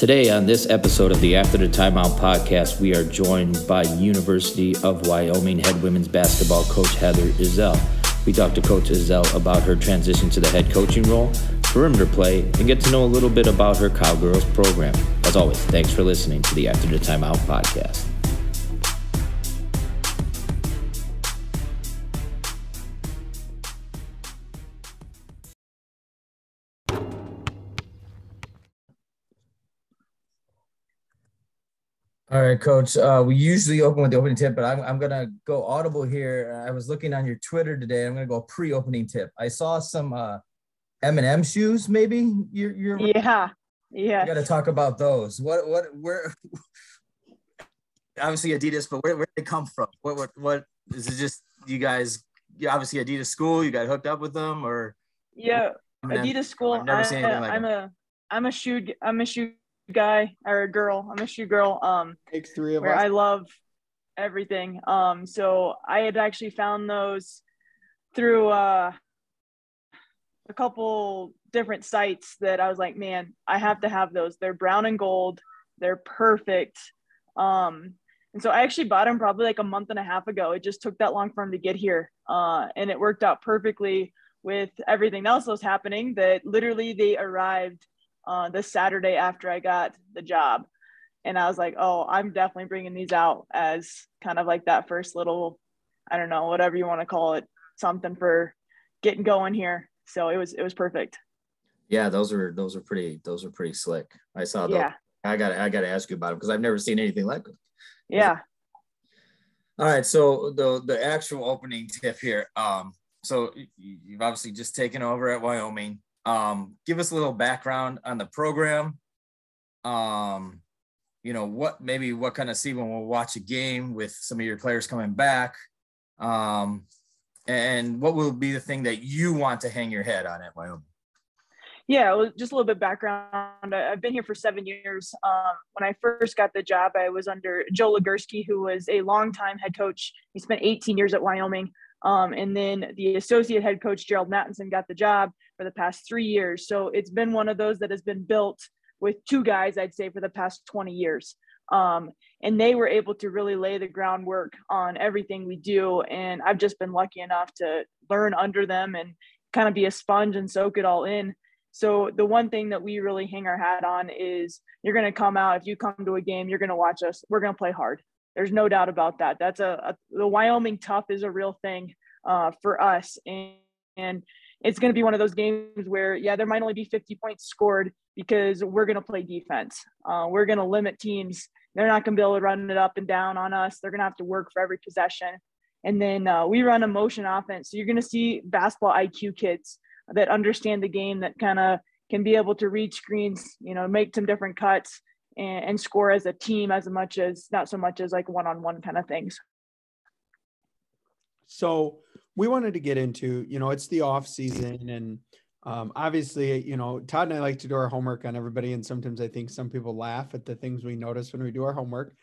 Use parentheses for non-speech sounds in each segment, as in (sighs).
Today, on this episode of the After the Timeout podcast, we are joined by University of Wyoming head women's basketball coach Heather Ezell. We talked to Coach Ezell about her transition to the head coaching role, perimeter play, and get to know a little bit about her Cowgirls program. As always, thanks for listening to the After the Timeout podcast. All right, coach. Uh, we usually open with the opening tip, but I'm, I'm going to go audible here. I was looking on your Twitter today. I'm going to go pre-opening tip. I saw some uh, M&M shoes, maybe. You're, you're yeah, yeah. You got to talk about those. What, what, where? (laughs) obviously Adidas, but where, where they come from? What, what, what is it? Just you guys? You obviously Adidas school. You got hooked up with them, or yeah, M&M? Adidas school. I've never I, seen anything like I'm a, I'm a shoe, I'm a shoe guy or a girl. I'm a shoe girl. Um, takes three of where us. I love everything. Um, so I had actually found those through uh, a couple different sites that I was like, man, I have to have those. They're brown and gold. They're perfect. Um, and so I actually bought them probably like a month and a half ago. It just took that long for them to get here. Uh, and it worked out perfectly with everything else that was happening that literally they arrived uh, the Saturday after I got the job. And I was like, oh, I'm definitely bringing these out as kind of like that first little, I don't know, whatever you want to call it, something for getting going here. So it was, it was perfect. Yeah, those are, those are pretty, those are pretty slick. I saw those. Yeah. I got I got to ask you about them because I've never seen anything like them. Yeah. All right. So the, the actual opening tip here. Um, so you've obviously just taken over at Wyoming. Um, give us a little background on the program. Um, you know, what maybe what kind of see when we'll watch a game with some of your players coming back. Um, and what will be the thing that you want to hang your head on at Wyoming? Yeah, just a little bit background. I've been here for seven years. Um, when I first got the job, I was under Joe Legerski, who was a longtime head coach. He spent 18 years at Wyoming. Um, and then the associate head coach, Gerald Mattinson, got the job for the past three years. So it's been one of those that has been built with two guys, I'd say, for the past 20 years. Um, and they were able to really lay the groundwork on everything we do. And I've just been lucky enough to learn under them and kind of be a sponge and soak it all in. So the one thing that we really hang our hat on is you're going to come out if you come to a game, you're going to watch us. We're going to play hard. There's no doubt about that. That's a, a the Wyoming tough is a real thing uh, for us, and, and it's going to be one of those games where yeah, there might only be 50 points scored because we're going to play defense. Uh, we're going to limit teams. They're not going to be able to run it up and down on us. They're going to have to work for every possession. And then uh, we run a motion offense. So you're going to see basketball IQ kids that understand the game that kind of can be able to read screens, you know, make some different cuts and, and score as a team as much as not so much as like one-on-one kind of things. So we wanted to get into, you know, it's the off season and um, obviously, you know, Todd and I like to do our homework on everybody. And sometimes I think some people laugh at the things we notice when we do our homework.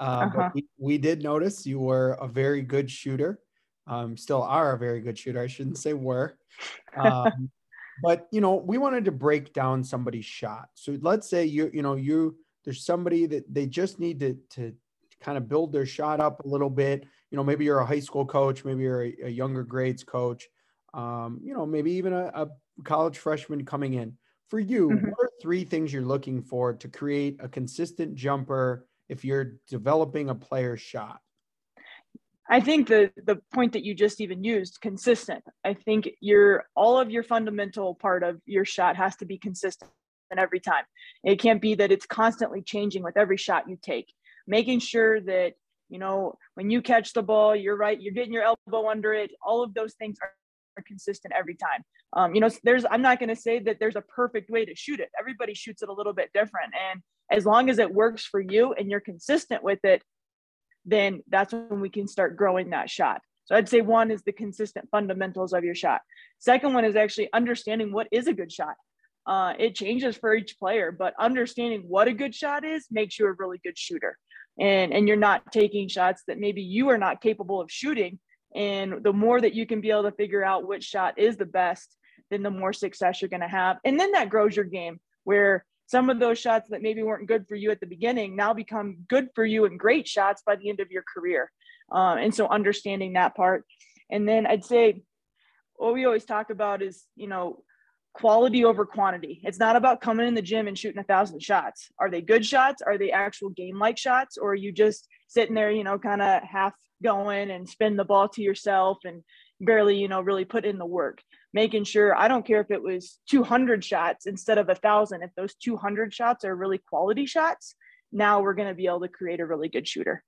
Uh, uh-huh. But we, we, did notice you were a very good shooter. Um, still are a very good shooter. I shouldn't say were. Um, (laughs) but you know, we wanted to break down somebody's shot. So let's say you, you know, you there's somebody that they just need to to kind of build their shot up a little bit. You know, maybe you're a high school coach, maybe you're a, a younger grades coach. Um, you know, maybe even a, a, college freshman coming in. For you, mm-hmm. what are three things you're looking for to create a consistent jumper if you're developing a player's shot? I think the the point that you just even used, consistent. I think your all of your fundamental part of your shot has to be consistent every time. It can't be that it's constantly changing with every shot you take. Making sure that you know when you catch the ball, you're right, you're getting your elbow under it. All of those things are, are consistent every time. Um, you know, there's I'm not going to say that there's a perfect way to shoot it. Everybody shoots it a little bit different, and as long as it works for you and you're consistent with it, then that's when we can start growing that shot. So I'd say one is the consistent fundamentals of your shot. Second one is actually understanding what is a good shot. Uh, it changes for each player, but understanding what a good shot is makes you a really good shooter. And, and you're not taking shots that maybe you are not capable of shooting. And the more that you can be able to figure out which shot is the best, then the more success you're going to have. And then that grows your game where some of those shots that maybe weren't good for you at the beginning now become good for you and great shots by the end of your career. Um, and so understanding that part. And then I'd say what we always talk about is, you know, quality over quantity. It's not about coming in the gym and shooting a thousand shots. Are they good shots? Are they actual game like shots? Or are you just sitting there, you know, kind of half going and spin the ball to yourself and barely, you know, really put in the work? making sure I don't care if it was 200 shots instead of a thousand. If those 200 shots are really quality shots, now we're going to be able to create a really good shooter.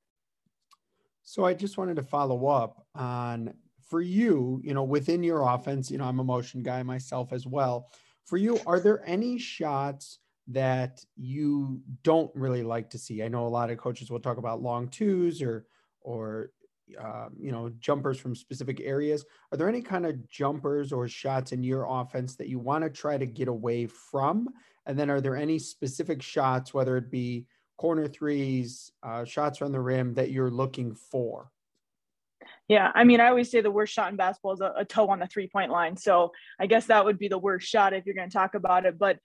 So I just wanted to follow up on for you, you know, within your offense, you know, I'm a motion guy myself as well. For you, are there any shots that you don't really like to see? I know a lot of coaches will talk about long twos or or um, you know, jumpers from specific areas. Are there any kind of jumpers or shots in your offense that you want to try to get away from? And then are there any specific shots, whether it be corner threes, uh, shots from the rim that you're looking for? Yeah, I mean, I always say the worst shot in basketball is a, a toe on the three point line. So I guess that would be the worst shot if you're going to talk about it. But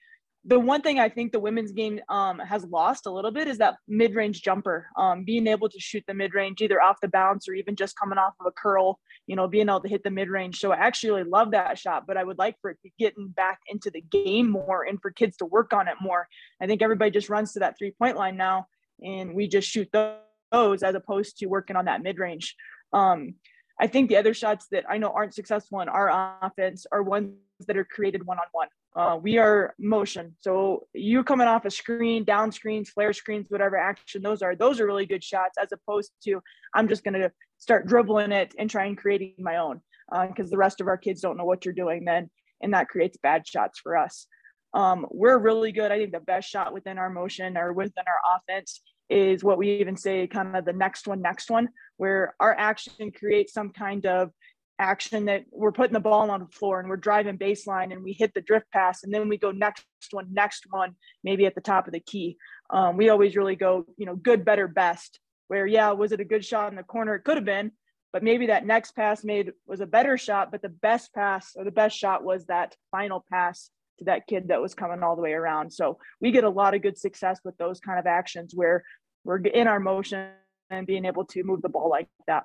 the one thing I think the women's game um, has lost a little bit is that mid-range jumper, um, being able to shoot the mid-range either off the bounce or even just coming off of a curl, you know, being able to hit the mid-range. So I actually really love that shot, but I would like for it to getting back into the game more and for kids to work on it more. I think everybody just runs to that three-point line now, and we just shoot those as opposed to working on that mid-range. Um, I think the other shots that I know aren't successful in our offense are ones that are created one-on-one. Uh, we are motion. So you coming off a screen, down screens, flare screens, whatever action those are, those are really good shots as opposed to I'm just going to start dribbling it and try and creating my own because uh, the rest of our kids don't know what you're doing then. And that creates bad shots for us. Um, we're really good. I think the best shot within our motion or within our offense is what we even say kind of the next one, next one, where our action creates some kind of action that we're putting the ball on the floor and we're driving baseline and we hit the drift pass and then we go next one, next one, maybe at the top of the key. Um, we always really go, you know, good, better, best. Where yeah, was it a good shot in the corner? It could have been, but maybe that next pass made was a better shot. But the best pass or the best shot was that final pass to that kid that was coming all the way around. So we get a lot of good success with those kind of actions where we're in our motion and being able to move the ball like that.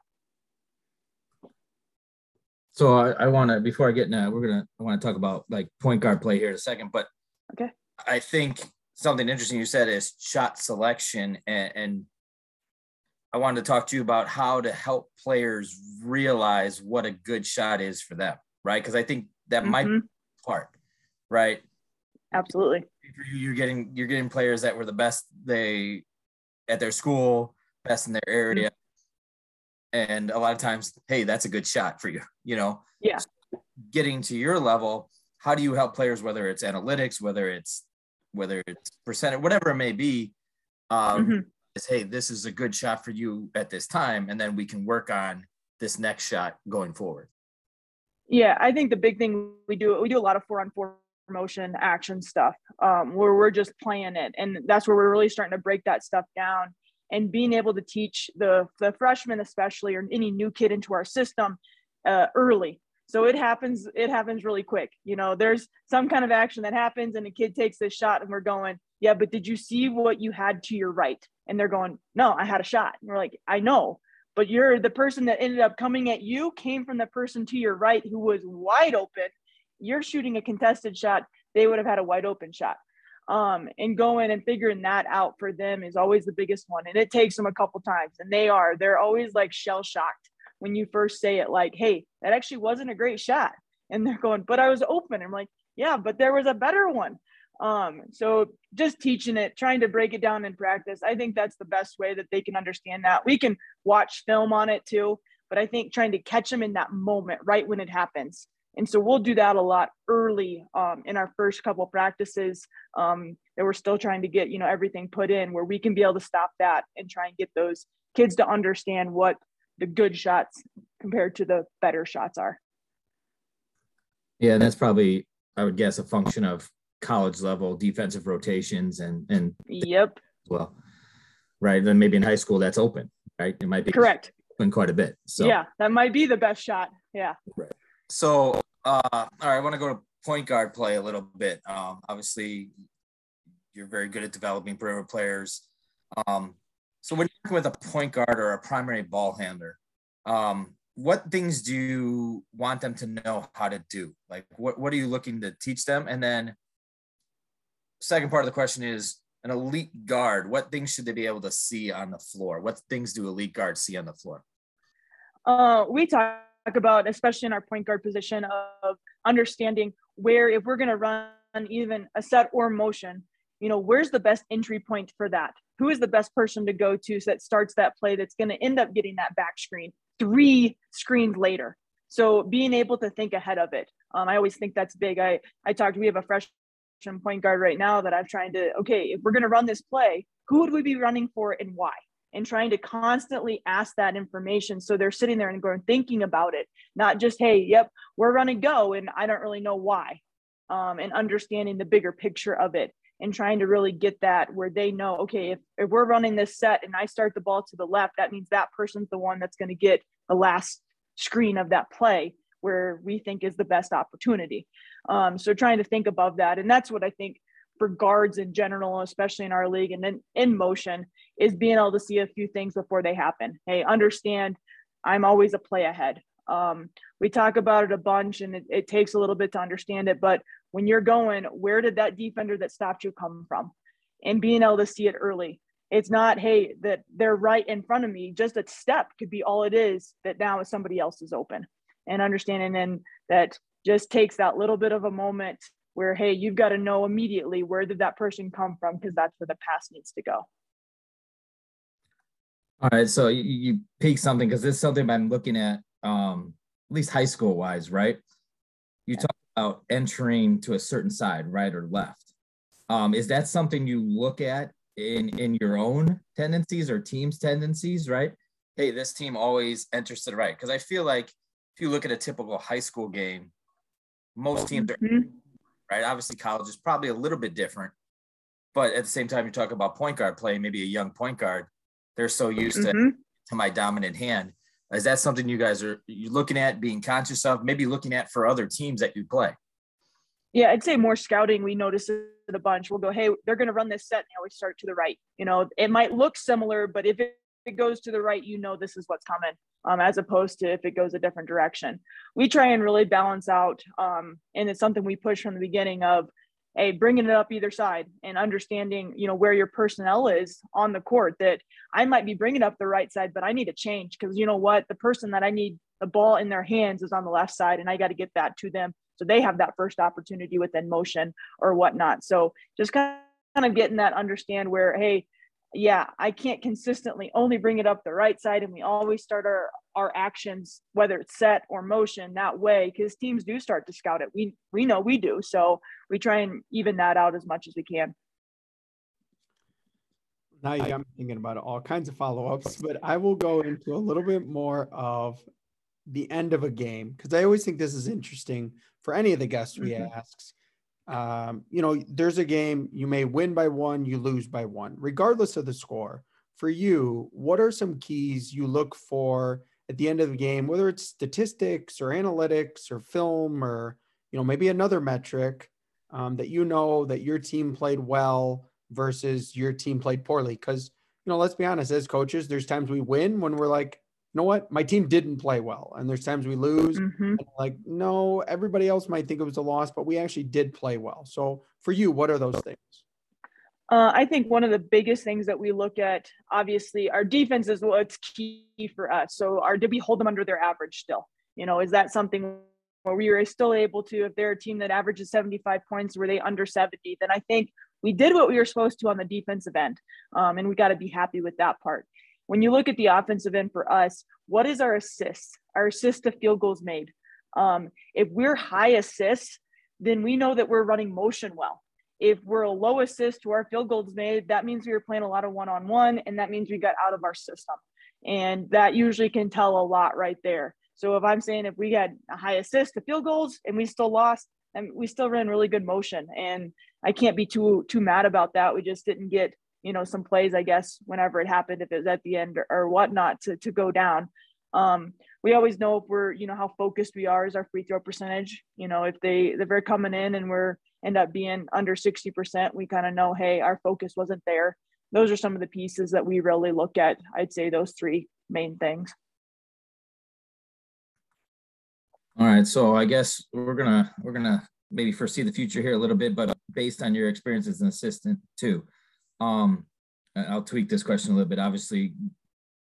So I, I want to before I get into we're gonna I want to talk about like point guard play here in a second, but okay. I think something interesting you said is shot selection and, and I wanted to talk to you about how to help players realize what a good shot is for them, right? Because I think that mm-hmm. might be part, right? Absolutely. You're getting you're getting players that were the best they at their school, best in their area, and a lot of times hey that's a good shot for you you know? Yeah. Getting to your level how do you help players whether it's analytics whether it's whether it's percentage whatever it may be um mm-hmm. is hey this is a good shot for you at this time and then we can work on this next shot going forward. Yeah i think the big thing we do we do a lot of four on four motion action stuff. Um, where we're just playing it and that's where we're really starting to break that stuff down and being able to teach the the freshmen especially or any new kid into our system uh, early. So it happens it happens really quick. You know there's some kind of action that happens and a kid takes this shot and we're going yeah but did you see what you had to your right? And they're going no i had a shot. And we're like i know but you're the person that ended up coming at you came from the person to your right who was wide open. You're shooting a contested shot. They would have had a wide open shot um, and going and figuring that out for them is always the biggest one. And it takes them a couple times, and they are they're always like shell shocked when you first say it, like, "Hey, that actually wasn't a great shot," and they're going, "But I was open." I'm like, "Yeah, but there was a better one." Um, so just teaching it, trying to break it down in practice, I think that's the best way that they can understand that. We can watch film on it too, but I think trying to catch them in that moment, right when it happens, and so we'll do that a lot early um, in our first couple practices um, that we're still trying to get, you know, everything put in where we can be able to stop that and try and get those kids to understand what the good shots compared to the better shots are. Yeah, and that's probably, I would guess, a function of college level defensive rotations and and yep. Well, right. Then maybe in high school that's open, right? It might be correct. Open quite a bit. So yeah, that might be the best shot. Yeah. Right. So, uh, all right, I want to go to point guard play a little bit. Um, obviously, you're very good at developing perimeter players. Um, so when you're working with a point guard or a primary ball handler, um, what things do you want them to know how to do? Like, what, what are you looking to teach them? And then, second part of the question is an elite guard. What things should they be able to see on the floor? What things do elite guards see on the floor? Uh, we talk about, especially in our point guard position, of understanding where if we're going to run even a set or motion, you know, where's the best entry point for that? Who is the best person to go to so that starts that play that's going to end up getting that back screen three screens later? So being able to think ahead of it. Um, I always think that's big. I I talked. We have a freshman point guard right now that I'm trying to. Okay, if we're going to run this play, who would we be running for and why? And trying to constantly ask that information so they're sitting there and going thinking about it, not just hey, yep, we're going to go, and I don't really know why. Um, and understanding the bigger picture of it and trying to really get that where they know, okay, if, if we're running this set and I start the ball to the left, that means that person's the one that's going to get the last screen of that play where we think is the best opportunity. Um, so trying to think above that. And that's what I think for guards in general, especially in our league and then in motion, is being able to see a few things before they happen. Hey, understand I'm always a play ahead. Um, we talk about it a bunch and it, it takes a little bit to understand it, but when you're going, where did that defender that stopped you come from? And being able to see it early. It's not, hey, that they're right in front of me. Just a step could be all it is that now somebody else is open. And understanding and that just takes that little bit of a moment where, hey, you've got to know immediately where did that person come from because that's where the pass needs to go. All right, so you, you peak something because this is something I'm looking at, um, at least high school wise, right? You talk about entering to a certain side, right or left. Um, is that something you look at in in your own tendencies or team's tendencies, right? Hey, this team always enters to the right. Because I feel like if you look at a typical high school game, most teams are mm-hmm. right. Obviously, college is probably a little bit different, but at the same time, you talk about point guard play, maybe a young point guard, they're so used mm-hmm. to to my dominant hand. Is that something you guys are you looking at, being conscious of, maybe looking at for other teams that you play? Yeah, I'd say more scouting. We notice it a bunch. We'll go, hey, they're going to run this set, and they always start to the right. You know, it might look similar, but if it, it goes to the right, you know this is what's coming. Um, as opposed to if it goes a different direction. We try and really balance out, um, and it's something we push from the beginning of a bringing it up either side and understanding you know where your personnel is on the court that i might be bringing up the right side but i need to change because you know what? The person that i need the ball in their hands is on the left side and i got to get that to them so they have that first opportunity within motion or whatnot. So just kind of getting that understand where hey yeah, I can't consistently only bring it up the right side. And we always start our, our actions, whether it's set or motion that way, because teams do start to scout it. We, we know we do. So we try and even that out as much as we can. Now you got me thinking about all kinds of follow-ups, but I will go into a little bit more of the end of a game because I always think this is interesting for any of the guests we mm-hmm. ask um, you know, there's a game you may win by one, you lose by one, regardless of the score. For you, what are some keys you look for at the end of the game, whether it's statistics or analytics or film or you know maybe another metric um, that you know that your team played well versus your team played poorly? Because you know, let's be honest, as coaches, there's times we win when we're like, know what, my team didn't play well. And there's times we lose. Mm-hmm. like, no, everybody else might think it was a loss, but we actually did play well. So for you, what are those things? Uh, I think one of the biggest things that we look at, obviously, our defense is what's key for us. So, our did we hold them under their average still? You know, is that something where we were still able to, if they're a team that averages 75 points, were they under 70? Then I think we did what we were supposed to on the defensive end, um, and we got to be happy with that part when you look at the offensive end for us, what is our assists? Our assist to field goals made. Um, if we're high assists, then we know that we're running motion well. If we're a low assist to our field goals made, that means we were playing a lot of one on one, and that means we got out of our system. And that usually can tell a lot right there. So if I'm saying if we had a high assist to field goals and we still lost, and we still ran really good motion, and I can't be too too mad about that. We just didn't get you know some plays i guess whenever it happened if it was at the end or, or whatnot to, to go down um, we always know if we're you know how focused we are is our free throw percentage you know if they if they're coming in and we're end up being under 60%, we kind of know, hey, our focus wasn't there. Those are some of the pieces that we really look at. I'd say those three main things. All right, so I guess we're gonna we're gonna maybe foresee the future here a little bit, but based on your experience as an assistant too, um, I'll tweak this question a little bit. Obviously,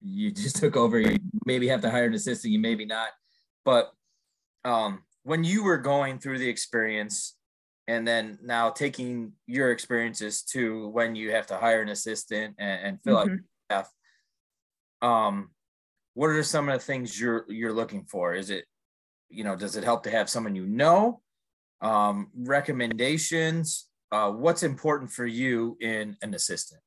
you (laughs) just took over. You maybe have to hire an assistant. You maybe not, but um, when you were going through the experience, and then now taking your experiences to when you have to hire an assistant and, and fill mm-hmm. out staff, um, what are some of the things you're you're looking for? Is it, you know, does it help to have someone you know? Um, recommendations. Uh, what's important for you in an assistant?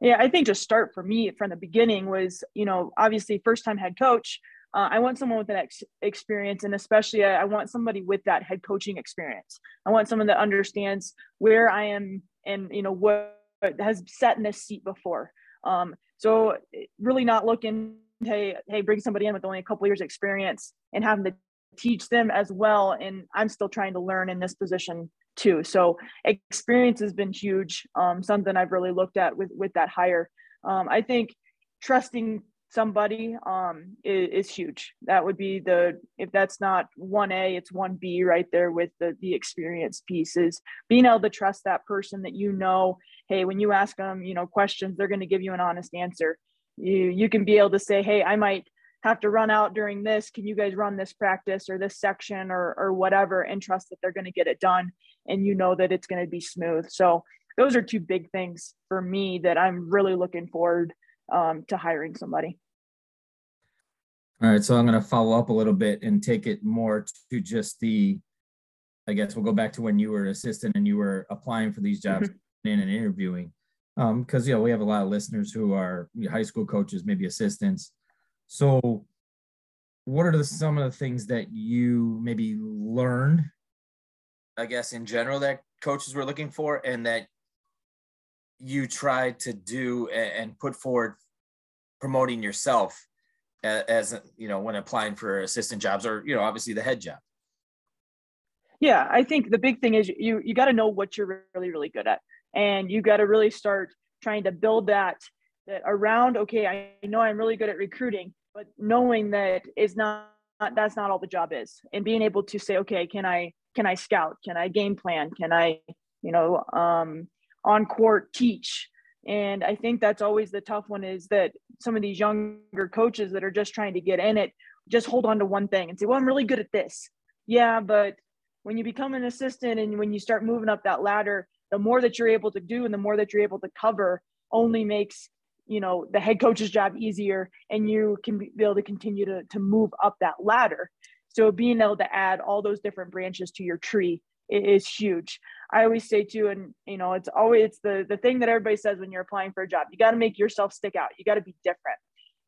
Yeah, I think to start for me from the beginning was, you know, obviously first time head coach. Uh, I want someone with an ex- experience, and especially I, I want somebody with that head coaching experience. I want someone that understands where I am and you know what has sat in this seat before. Um, so really not looking, hey, hey, bring somebody in with only a couple years experience and having to teach them as well. And I'm still trying to learn in this position too. So experience has been huge. Um, something I've really looked at with with that hire. Um, I think trusting somebody um, is, is, huge. That would be the if that's not one A, it's one B right there with the the experience pieces. Being able to trust that person that you know, hey, when you ask them, you know, questions, they're going to give you an honest answer. You you can be able to say, hey, I might have to run out during this can you guys run this practice or this section or or whatever and trust that they're going to get it done and you know that it's going to be smooth. So those are two big things for me that i'm really looking forward um, to hiring somebody. All right so i'm going to follow up a little bit and take it more to just the i guess we'll go back to when you were assistant and you were applying for these jobs mm-hmm. and interviewing. Because um, you know we have a lot of listeners who are high school coaches maybe assistants. So, what are the, some of the things that you maybe learned, I guess, in general that coaches were looking for, and that you tried to do and put forward promoting yourself as you know when applying for assistant jobs or you know obviously the head job? Yeah i think the big thing is you you got to know what you're really really good at. And you got to really start trying to build that that around okay i know i'm really good at recruiting but knowing that is not that's not all the job is. And being able to say okay can i can i scout? Can i game plan? Can i you know um on court teach? And i think that's always the tough one is that some of these younger coaches that are just trying to get in it just hold on to one thing and say well i'm really good at this. Yeah but when you become an assistant and when you start moving up that ladder the more that you're able to do and the more that you're able to cover only makes you know the head coach's job easier and you can be able to continue to, to move up that ladder so being able to add all those different branches to your tree is huge. I always say too and you know it's always it's the the thing that everybody says when you're applying for a job you got to make yourself stick out. You got to be different.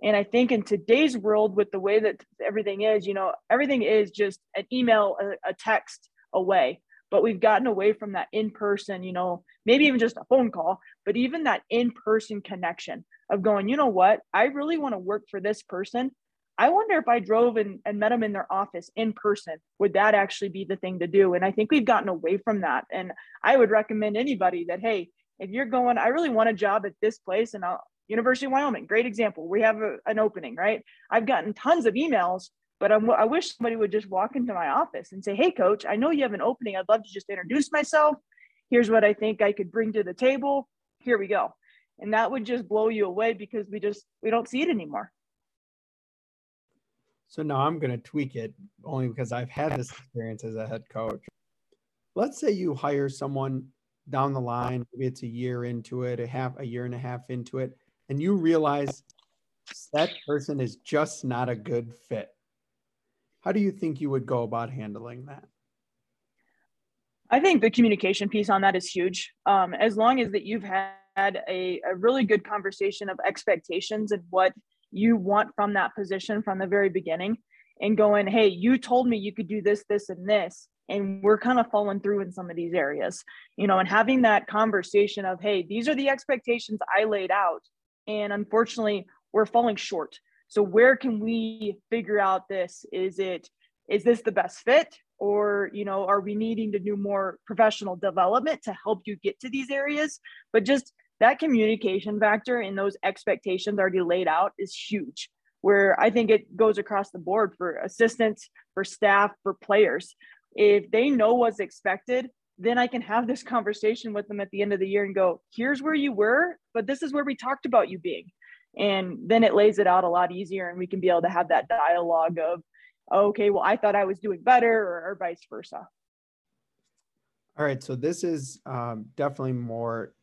And i think in today's world with the way that everything is you know everything is just an email a, a text away. But we've gotten away from that in person you know maybe even just a phone call but even that in person connection of going, you know what, I really want to work for this person. I wonder if I drove and, and met them in their office in person, would that actually be the thing to do? And I think we've gotten away from that. And I would recommend anybody that, hey, if you're going, I really want a job at this place and I'll, uh, University of Wyoming, great example. We have a, an opening, right? I've gotten tons of emails, but I'm, I wish somebody would just walk into my office and say, hey, coach, I know you have an opening. I'd love to just introduce myself. Here's what I think I could bring to the table. Here we go and that would just blow you away because we just we don't see it anymore so now i'm going to tweak it only because i've had this experience as a head coach. Let's say you hire someone down the line maybe it's a year into it a half a year and a half into it and you realize that person is just not a good fit. How do you think you would go about handling that? I think the communication piece on that is huge. Um, as long as that you've had a, a really good conversation of expectations and what you want from that position from the very beginning and going, hey, you told me you could do this, this, and this. And we're kind of falling through in some of these areas, you know, and having that conversation of, hey, these are the expectations I laid out. And unfortunately, we're falling short. So where can we figure out this? Is it, is this the best fit? or you know are we needing to do more professional development to help you get to these areas but just that communication factor and those expectations already laid out is huge where i think it goes across the board for assistants for staff for players. If they know what's expected then i can have this (laughs) conversation with them at the end of the year and go here's where you were but this is where we talked about you being. And then it lays it out a lot easier and we can be able to have that dialogue of okay well i thought i was doing better or, or vice versa. All right so this is um, definitely more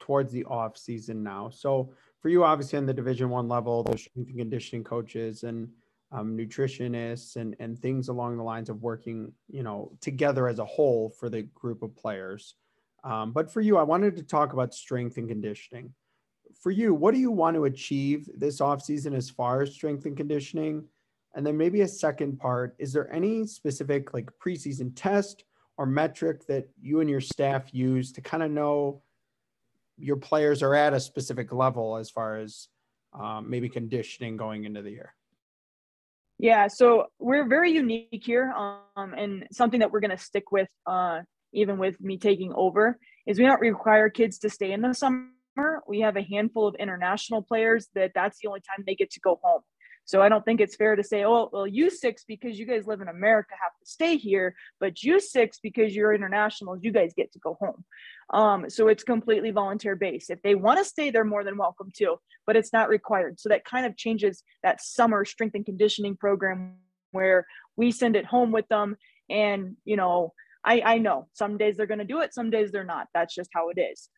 towards the off season now. So for you obviously on the division one level the strength and conditioning coaches and um, nutritionists and and things along the lines of working you know together as a whole for the group of players. Um, but for you i wanted to talk about strength and conditioning. For you, what do you want to achieve this offseason as far as strength and conditioning? And then maybe a second part, is there any specific like preseason test or metric that you and your staff use to kind of know your players are at a specific level as far as um, maybe conditioning going into the year? Yeah, so we're very unique here, um, and something that we're going to stick with, uh, even with me taking over, is we don't require kids to stay in the summer we have a handful of international players that that's the only time they get to go home. So I don't think it's fair to say, oh, well, you six, because you guys live in America, have to stay here, but you six, because you're internationals, you guys get to go home. Um, so it's completely volunteer based. If they want to stay, they're more than welcome to, but it's not required. So that kind of changes that summer strength and conditioning program where we send it home with them. And, you know, I, I know some days they're going to do it, some days they're not. That's just how it is.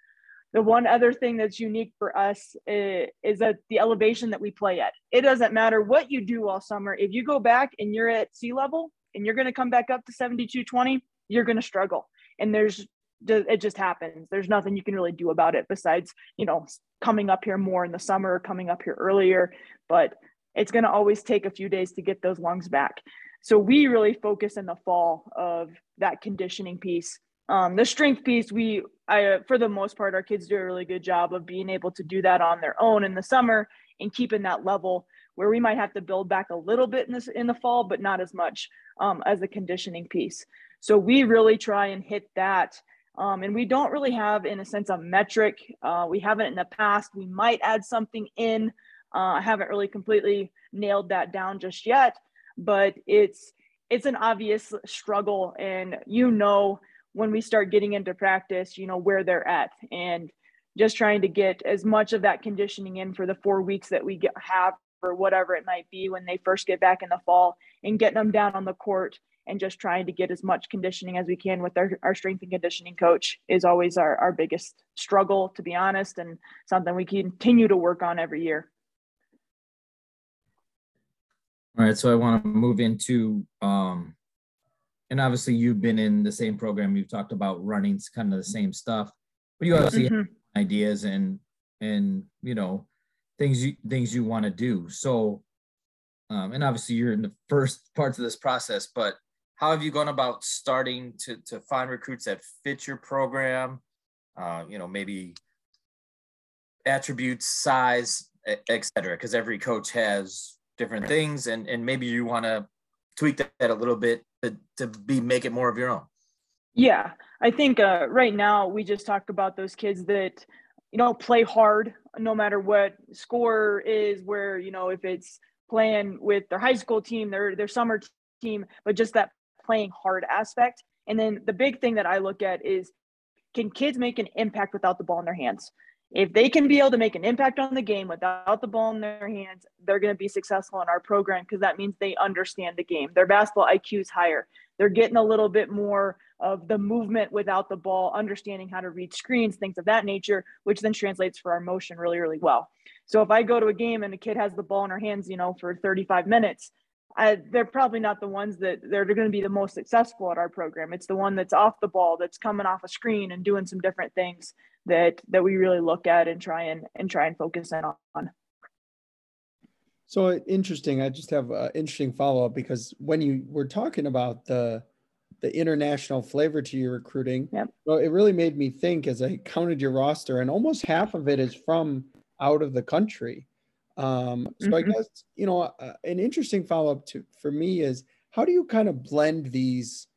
The one other thing that's unique for us is, is that the elevation that we play at. It doesn't matter what you do all summer. If you go back and you're at sea level and you're going to come back up to 7220, you're going to struggle. And there's it just happens. There's nothing you can really do about it besides, you know, coming up here more in the summer, coming up here earlier, but it's going to always take a few days to get those lungs back. So we really focus in the fall of that conditioning piece um, the strength piece, we, I, for the most part, our kids do a really good job of being able to do that on their own in the summer and keeping that level where we might have to build back a little bit in this in the fall, but not as much um, as the conditioning piece. So we really try and hit that. Um, and we don't really have, in a sense, a metric. Uh, we haven't in the past. We might add something in. Uh, I haven't really completely nailed that down just yet, but it's it's an obvious struggle, and you know when we start getting into practice, you know, where they're at and just trying to get as much of that conditioning in for the four weeks that we get, have or whatever it might be when they first get back in the fall and getting them down on the court and just trying to get as much conditioning as we can with our, our strength and conditioning coach is always our, our biggest struggle, to be honest, and something we continue to work on every year. All right, so I want to move into um, and obviously you've been in the same program you've talked about running kind of the same stuff but you obviously mm-hmm. have ideas and and you know things you things you want to do so um, and obviously you're in the first parts of this process but how have you gone about starting to to find recruits that fit your program uh, you know maybe attributes size etc because every coach has different things and and maybe you want to tweak that a little bit to, to be make it more of your own. Yeah i think uh, right now we just talked about those kids that you know play hard no matter what score is where you know if it's playing with their high school team their their summer team but just that playing hard aspect. And then the big thing that i look at is can kids make an impact without the ball in their hands if they can be able to make an impact on the game without the ball in their hands, they're going to be successful in our program because that means they understand the game. Their basketball IQ is higher. They're getting a little bit more of the movement without the ball, understanding how to read screens, things of that nature, which then translates for our motion really, really well. So if I go to a game and a kid has the ball in her hands, you know, for 35 minutes, I, they're probably not the ones that they're going to be the most successful at our program. It's the one that's off the ball, that's coming off a screen and doing some different things that that we really look at and try and and try and focus in on. So interesting. I just have an interesting follow up because when you were talking about the the international flavor to your recruiting, yep. well, it really made me think as I counted your roster, and almost half of it is from out of the country. Um, so mm-hmm. I guess you know uh, an interesting follow up to for me is how do you kind of blend these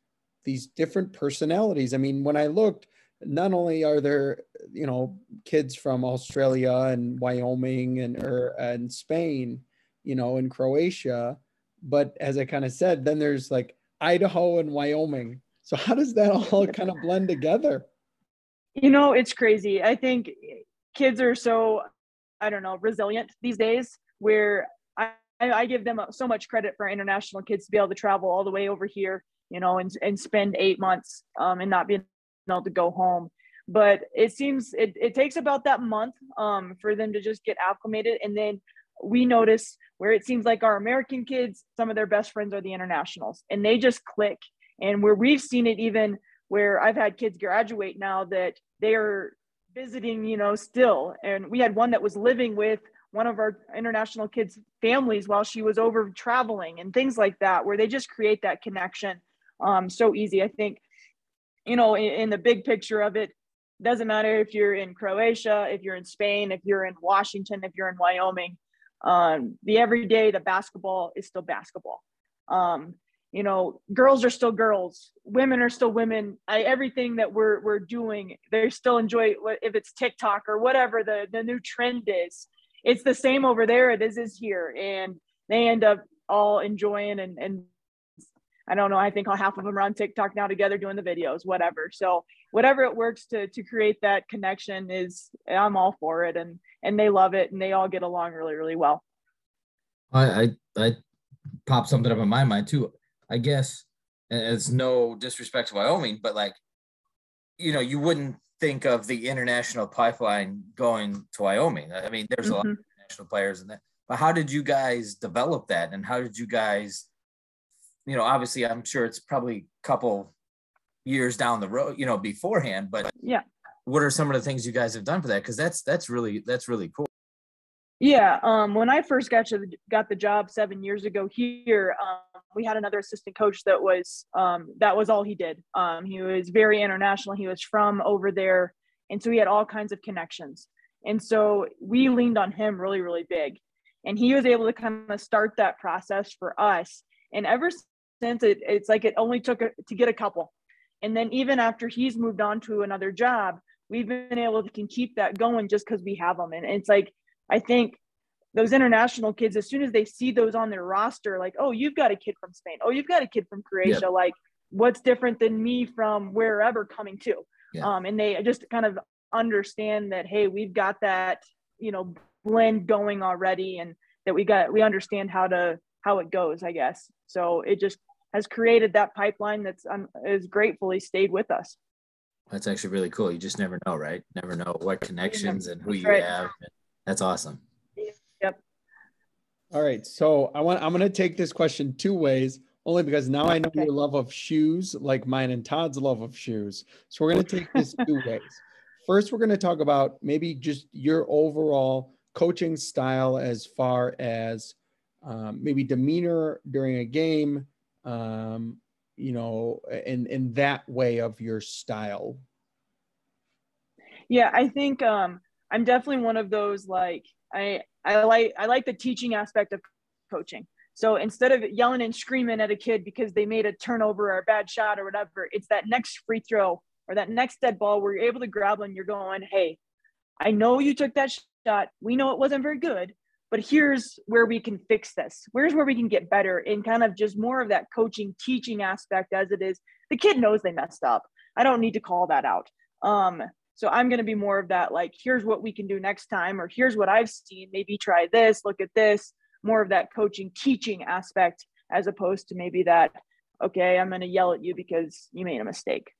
these different personalities. I mean, when I looked, not only are there you know kids from Australia and Wyoming and or and Spain, you know, in Croatia, but as I kind of said, then there's like Idaho and Wyoming. So how does that all kind of blend together? You know, it's crazy. I think kids are so I don't know resilient these days. Where I I give them so much credit for international kids to be able to travel all the way over here, you know, and and spend eight months um, and not being able to go home. But it seems it, it takes about that month um, for them to just get acclimated. And then we notice where it seems like our American kids, some of their best friends are the internationals and they just click. And where we've seen it even where I've had kids graduate now that they are visiting, you know, still. And we had one that was living with one of our international kids' families while she was over traveling and things like that, where they just create that connection um, so easy. I think you know, in, in the big picture of it, doesn't matter if you're in Croatia, if you're in Spain, if you're in Washington, if you're in Wyoming. Um, the everyday, the basketball is still basketball. Um, you know, girls are still girls, women are still women. I, everything that we're we're doing, they still enjoy if it's TikTok or whatever the the new trend is. It's the same over there as is here, and they end up all enjoying and and I don't know. I think all half of them are on TikTok now together doing the videos, whatever. So whatever it works to to create that connection is I'm all for it and and they love it and they all get along really, really well. I I, I popped something up in my mind too. I guess it's no disrespect to Wyoming, but like, you know, you wouldn't think of the international pipeline going to Wyoming. I mean, there's mm-hmm. a lot of mm-hmm. international players in that. But how did you guys develop that and how did you guys you know, obviously, I'm sure it's probably a couple years down the road, you know, beforehand. But yeah, what are some of the things you guys have done for that? Because that's that's really that's really cool. Yeah, um, when I first got to the, got the job seven years ago here, um, we had another assistant coach that was um, that was all he did. Um, he was very international. He was from over there, and so he had all kinds of connections. And so we leaned on him really, really big, and he was able to kind of start that process for us. And ever since it, it's like it only took a, to get a couple. And then even after he's moved on to another job we've been able to can keep that going just because we have them and it's like i think those international kids as soon as they see those on their roster like oh you've got a kid from spain. Oh you've got a kid from croatia. Like what's different than me from wherever coming to? Yeah. um, and they just kind of understand that hey we've got that you know blend going already and that we got we understand how to how it goes i guess. So it just has created that pipeline that's um, is gratefully stayed with us. That's actually really cool. You just never know, right? Never know what connections and who you right. have. That's awesome. Yep. All right. So I want I'm gonna take this question two ways, only because now I know okay. your love of shoes, like mine and Todd's love of shoes. So we're gonna take this (laughs) two ways. First, we're gonna talk about maybe just your overall coaching style as far as um, maybe demeanor during a game, um, you know, in in that way of your style? Yeah, I think um, I'm definitely one of those like I I like I like the teaching aspect of coaching. So instead of yelling and screaming at a kid because they made a turnover or a bad shot or whatever, it's that next free throw or that next dead ball where you're able to grab and You're going, hey, I know you took that shot. We know it wasn't very good, but here's where we can fix this. Where's where we can get better in kind of just more of that coaching, teaching aspect as it is. The kid knows they messed up. I don't need to call that out. Um, so I'm going to be more of that, like, here's what we can do next time, or here's what I've seen. Maybe try this, look at this, more of that coaching, teaching aspect, as opposed to maybe that, okay, I'm going to yell at you because you made a mistake.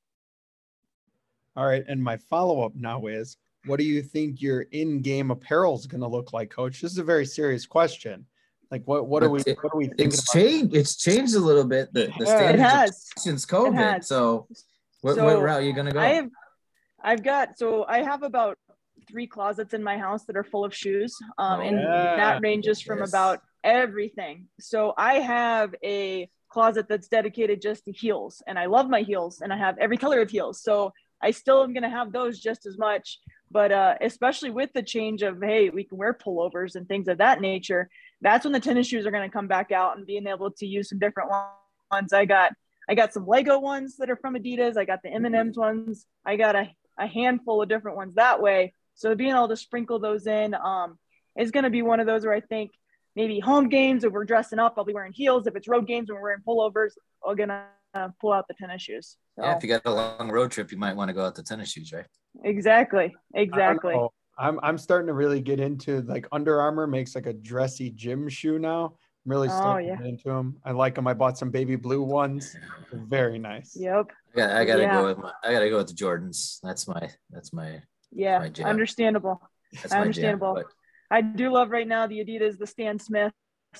All right. And my follow up now is what do you think your in-game apparel is going to look like, Coach? This is a very serious question. Like, what what are we what are we thinking? It's changed. It's changed a little bit. The the yeah, standards has. since COVID. So, what, so what route are you going to go? I have, I've got so I have about three closets in my house that are full of shoes, um, and yeah. that ranges from yes. about everything. So I have a closet that's dedicated just to heels, and I love my heels, and I have every color of heels. So I still am going to have those just as much. But uh, especially with the change of, hey, we can wear pullovers and things of that nature, that's when the tennis shoes are going to come back out and being able to use some different ones. I got I got some Lego ones that are from Adidas. I got the M&M's ones. I got a, a handful of different ones that way. So being able to sprinkle those in um, is going to be one of those where I think maybe home games if we're dressing up, I'll be wearing heels. If it's road games when we're wearing pullovers, I'm gonna Uh, pull out the tennis shoes. So. Yeah, if you got a long road trip, you might want to go out the tennis shoes, right? Exactly. Exactly. Oh, I'm I'm starting to really get into like Under Armour makes like a dressy gym shoe now. I'm really oh, starting oh, yeah. to get into them. I like them. I bought some baby blue ones. They're very nice. Yep. Yeah, I gotta yeah. go with my, I gotta go with the Jordans. That's my that's my yeah my understandable. That's understandable. Jam, I do love right now the Adidas, the Stan Smith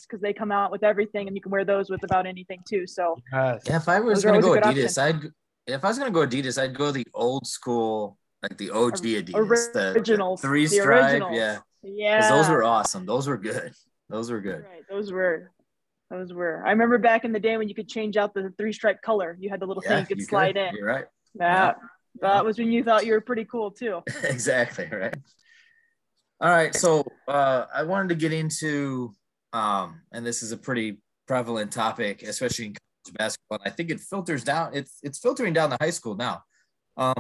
because they come out with everything and you can wear those with about anything too. So yes. yeah, if I was gonna go Adidas, I'd if I was gonna go Adidas, I'd go the old school, like the OG Adidas, originals, the three stripe, yeah, yeah. Those were awesome. Those were good. Those were good. Right. Those were. Those were. I remember back in the day when you could change out the three stripe color. You had the little yeah, thing you could you slide could. in. You're right. That yeah. that was when you thought you were pretty cool too. (laughs) exactly right. All right, so uh, I wanted to get into, um, and this is a pretty prevalent topic, especially in college basketball. I think it filters down. It's it's filtering down to high school now. Um,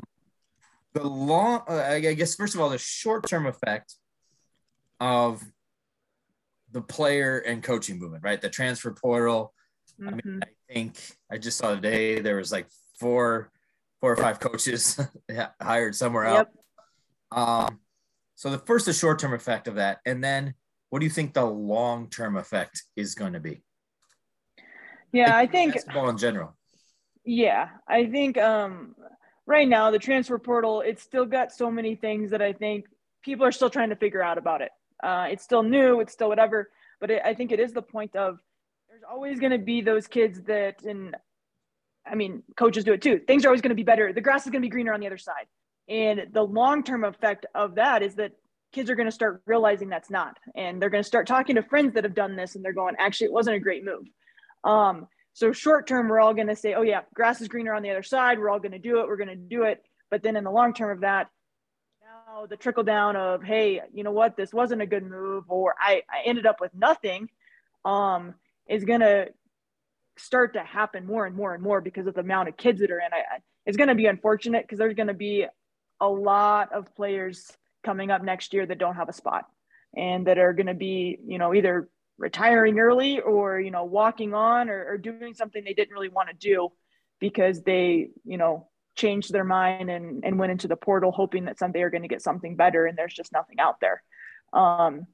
the long, uh, I guess, first of all, the short term effect of the player and coaching movement, right? The transfer portal. Mm-hmm. I mean, mm-hmm. I think I just saw today there was like four, four or five coaches (laughs) hired somewhere else. Um, so the first, the short term effect of that, and then what do you think the long term effect is going to be? Yeah, I think basketball in general. Yeah, I think um, right now the transfer portal it's still got so many things that I think people are still trying to figure out about it. Uh, it's still new, it's still whatever, but it, I think it is the point of there's always going to be those kids that, and I mean, coaches do it too. Things are always going to be better. The grass is going to be greener on the other side. And the long term effect of that is that kids are going to start realizing that's not. And they're going to start talking to friends that have done this and they're going, actually, it wasn't a great move. Um, so, short term, we're all going to say, oh, yeah, grass is greener on the other side. We're all going to do it. We're going to do it. But then in the long term of that, now the trickle down of, hey, you know what, this wasn't a good move, or I, I ended up with nothing, um, is going to start to happen more and more and more because of the amount of kids that are in. I, it's going to be unfortunate because there's going to be a lot of players coming up next year that don't have a spot and that are going to be, you know, either retiring early or, you know, walking on or, or doing something they didn't really want to do because they, you know, changed their mind and, and went into the portal hoping that someday are going to get something better and there's just nothing out there. Um,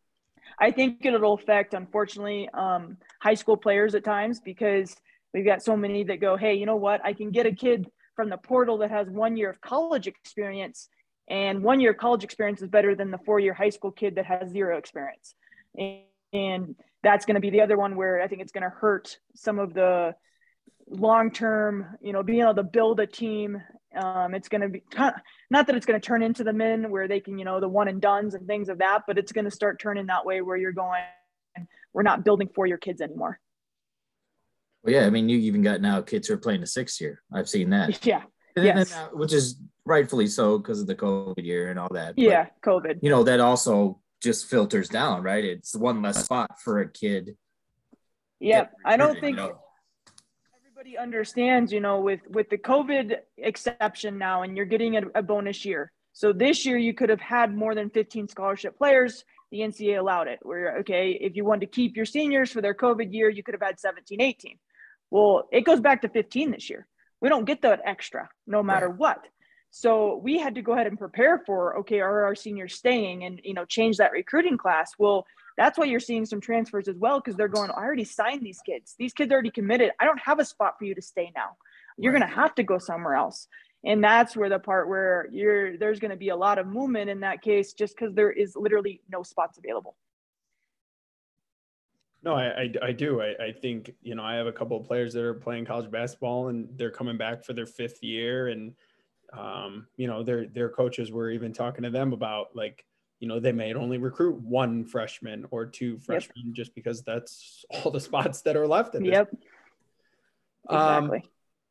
I think it'll affect, unfortunately, um, high school players at times because we've got so many that go, hey, you know what? I can get a kid from the portal that has one year of college experience and one year college experience is better than the four year high school kid that has zero experience and, and that's going to be the other one where i think it's going to hurt some of the long term you know being able to build a team um, it's going to be not that it's going to turn into the men where they can you know the one and dones and things of that but it's going to start turning that way where you're going we're not building for your kids anymore well, yeah, I mean, you even got now kids who are playing the sixth year. I've seen that. (laughs) Yeah. And, yes. And, which is rightfully so because of the COVID year and all that. Yeah, but, COVID. You know, that also just filters down, right? It's one less spot for a kid. Yep. I don't think know? everybody understands, you know, with with the COVID exception now, and you're getting a, a bonus year. So this year you could have had more than 15 scholarship players the NCAA allowed it. Where, okay, if you wanted to keep your seniors for their COVID year, you could have had 17, 18. Well, it goes back to 15 this year. We don't get that extra no matter right. what. So we had to go ahead and prepare for, okay, are our seniors staying and, you know, change that recruiting class? Well, that's why you're seeing some transfers as well, because they're going, I already signed these kids. These kids already committed. I don't have a spot for you to stay now. You're right. going to have to go somewhere else and that's where the part where you're there's going to be a lot of movement in that case just because there is literally no spots available no i i, I do I, I think you know i have a couple of players that are playing college basketball and they're coming back for their fifth year and um, you know their their coaches were even talking to them about like you know they may only recruit one freshman or two freshmen yep. just because that's all the (laughs) spots that are left in yep exactly um,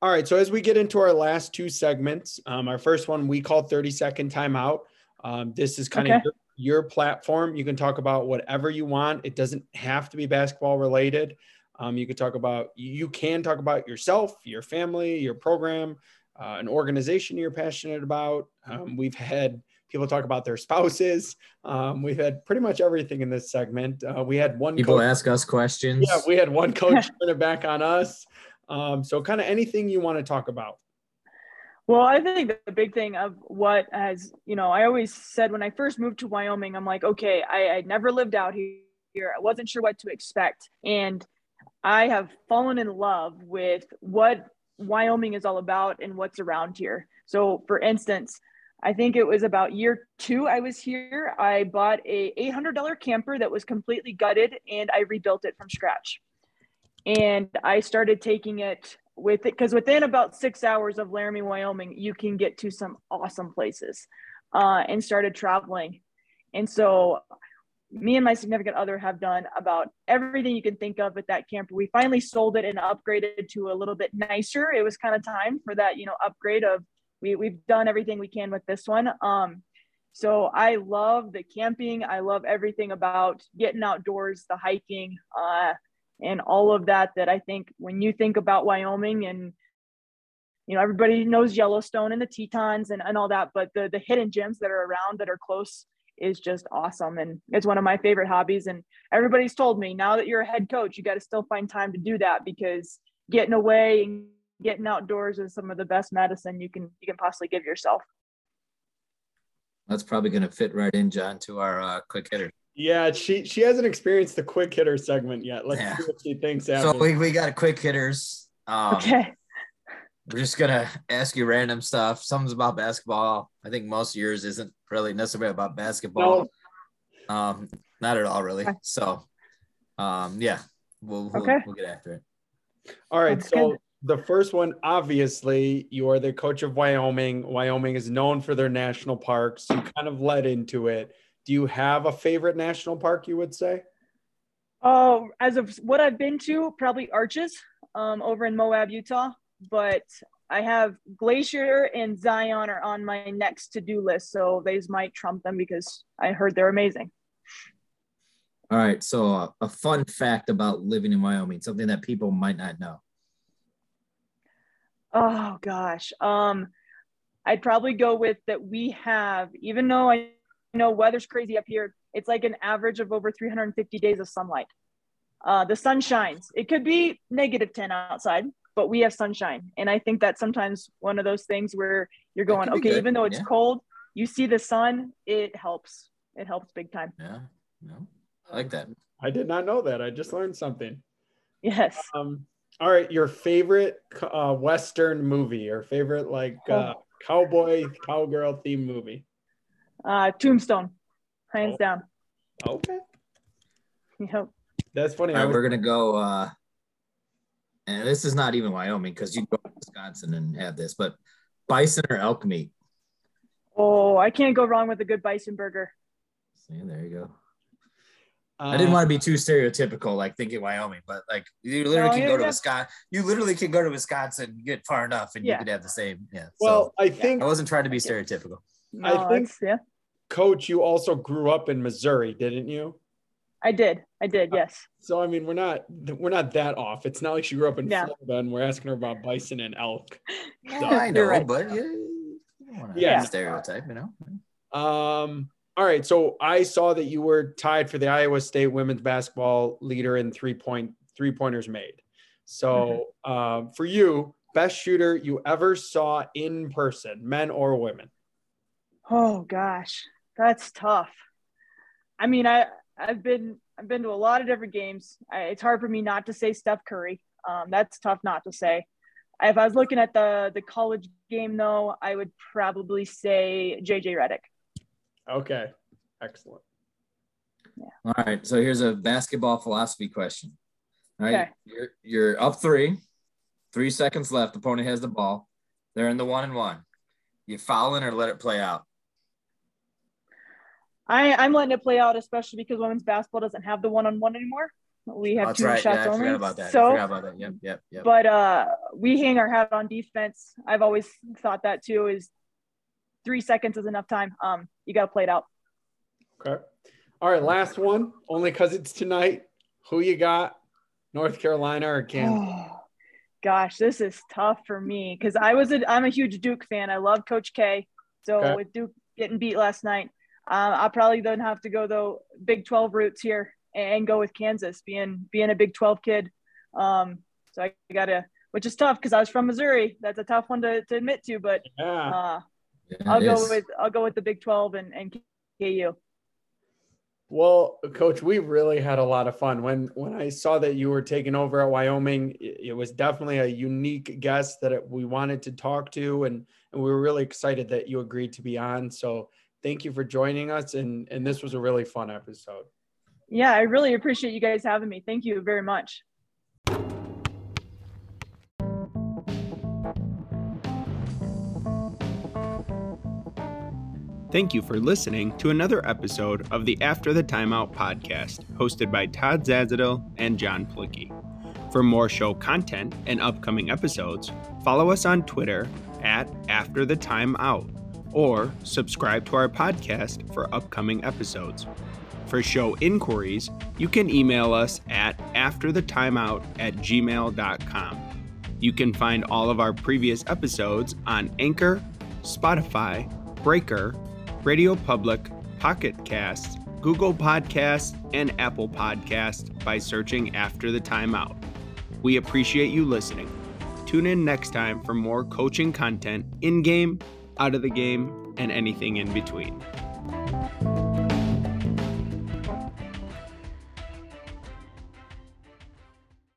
all right. So as we get into our last two segments, um, our first one we call 30 second timeout. Um, this is kind okay. of your, your, platform. You can talk about whatever you want. It doesn't have to be basketball related. Um, you could talk about, you can talk about yourself, your family, your program, uh, an organization you're passionate about. Um, we've had people talk about their spouses. Um, we've had pretty much everything in this segment. Uh, we had one people coach, ask us questions. Yeah, we had one coach (laughs) turn it back on us. Um, so, kind of anything you want to talk about. Well, I think the big thing of what has, you know, I always said when I first moved to Wyoming, I'm like, okay, I, I never lived out here. I wasn't sure what to expect. And I have fallen in love with what Wyoming is all about and what's around here. So, for instance, I think it was about year two I was here. I bought a $800 camper that was completely gutted and I rebuilt it from scratch. And I started taking it with it because within about six hours of Laramie, Wyoming, you can get to some awesome places uh, and started traveling. And so me and my significant other have done about everything you can think of with that camper. We finally sold it and upgraded to a little bit nicer. It was kind of time for that, you know, upgrade of we, we've done everything we can with this one. Um, so I love the camping. I love everything about getting outdoors, the hiking, uh, and all of that. That I think when you think about Wyoming and you know everybody knows Yellowstone and the Tetons and, and all that, but the the hidden gems that are around that are close is just awesome and it's one of my favorite hobbies and everybody's told me now that you're a head coach you got to still find time to do that because getting away and getting outdoors is some of the best medicine you can you can possibly give yourself. That's probably going to fit right in, John, to our uh, quick hitter. Yeah, she she hasn't experienced the quick hitter segment yet. Let's yeah. see what she thinks. So we, we got quick hitters. Um, okay. We're just gonna ask you random stuff. Something's about basketball. I think most of yours isn't really necessarily about basketball. No. Um, not at all, really. Okay. So, um, yeah, we'll we'll, okay. we'll get after it. All right. That's so good the first one, obviously, you are the coach of Wyoming. Wyoming is known for their national parks. You kind of led into it. Do you have a favorite national park you would say? Oh, as of what I've been to, probably Arches um, over in Moab, Utah. But I have Glacier and Zion are on my next to do list. So these might trump them because I heard they're amazing. All right. So, uh, a fun fact about living in Wyoming, something that people might not know. Oh gosh. Um, I'd probably go with that we have, even though I know weather's crazy up here, it's like an average of over 350 days of sunlight. Uh, the sun shines. It could be negative 10 outside, but we have sunshine. And I think that sometimes one of those things where you're going, okay, good. even though it's yeah. cold, you see the sun, it helps. It helps big time. Yeah. No, I like that. I did not know that. I just learned something. Yes. Um, all right, your favorite uh, Western movie or favorite like uh, oh. cowboy cowgirl theme movie? Uh, Tombstone, hands oh. down. Okay. Yep. That's funny. All right, was- we're gonna go. Uh, and this is not even Wyoming because you go to Wisconsin and have this, but bison or elk meat. Oh, I can't go wrong with a good bison burger. See, there you go. I didn't uh, want to be too stereotypical, like thinking Wyoming, but like you literally no, can go to Wisconsin. You literally can go to Wisconsin, get far enough, and yeah. you could have the same. Yeah. Well, so, I think I wasn't trying to be stereotypical. No, I think, yeah. Coach, you also grew up in Missouri, didn't you? I did. I did. Uh, yes. So I mean, we're not we're not that off. It's not like she grew up in yeah. Florida and we're asking her about bison and elk. (laughs) So, I know, right. but yeah, yeah, stereotype, you know. Um. All right. So I saw that you were tied for the Iowa State women's basketball leader in three point three pointers made. So mm-hmm. um, for you, best shooter you ever saw in person, men or women? Oh gosh, that's tough. I mean, I I've been I've been to a lot of different games. I, it's hard for me not to say Steph Curry. Um, that's tough not to say. If I was looking at the the college game though, I would probably say JJ Redick. Okay, excellent. Yeah. All right, so here's a basketball philosophy question. All right, okay. you're you're up three, three seconds left. Opponent has the ball. They're in the one and one. You foul in or let it play out. I, I'm letting it play out, especially because women's basketball doesn't have the one on one anymore. We have oh, two right. shots yeah, I only. About that. So, about that. Yep, yep, yep. But uh, we hang our hat on defense. I've always thought that too. Is three seconds is enough time. Um, you got to play it out. Okay. All right, last one. Only because it's tonight. Who you got? North Carolina or Kansas? Oh, (sighs) gosh, this is tough for me because I was a I'm a huge Duke fan. I love Coach K. So Okay. with Duke getting beat last night, um, I probably don't have to go the Big 12 roots here and go with Kansas, being being a Big 12 kid. Um, so I gotta, which is tough because I was from Missouri. That's a tough one to, to admit to, but Yeah. uh, Yeah, I'll go is. with I'll go with the Big 12 and, and KU. Well, coach, we really had a lot of fun when when I saw that you were taking over at Wyoming. It, it was definitely a unique guest that we wanted to talk to, and and we were really excited that you agreed to be on. So thank you for joining us, and and this was a really fun episode. Yeah, I really appreciate you guys having me. Thank you very much. Thank you for listening to another episode of the After the Timeout podcast, hosted by Todd Zazadil and John Plicky. For more show content and upcoming episodes, follow us on Twitter at After the Timeout or subscribe to our podcast for upcoming episodes. For show inquiries, you can email us at afterthetimeout at gmail.com. You can find all of our previous episodes on Anchor, Spotify, Breaker, Radio Public, Pocket Casts, Google Podcasts, and Apple Podcasts by searching After the Timeout. We appreciate you listening. Tune in next time for more coaching content in game, out of the game, and anything in between.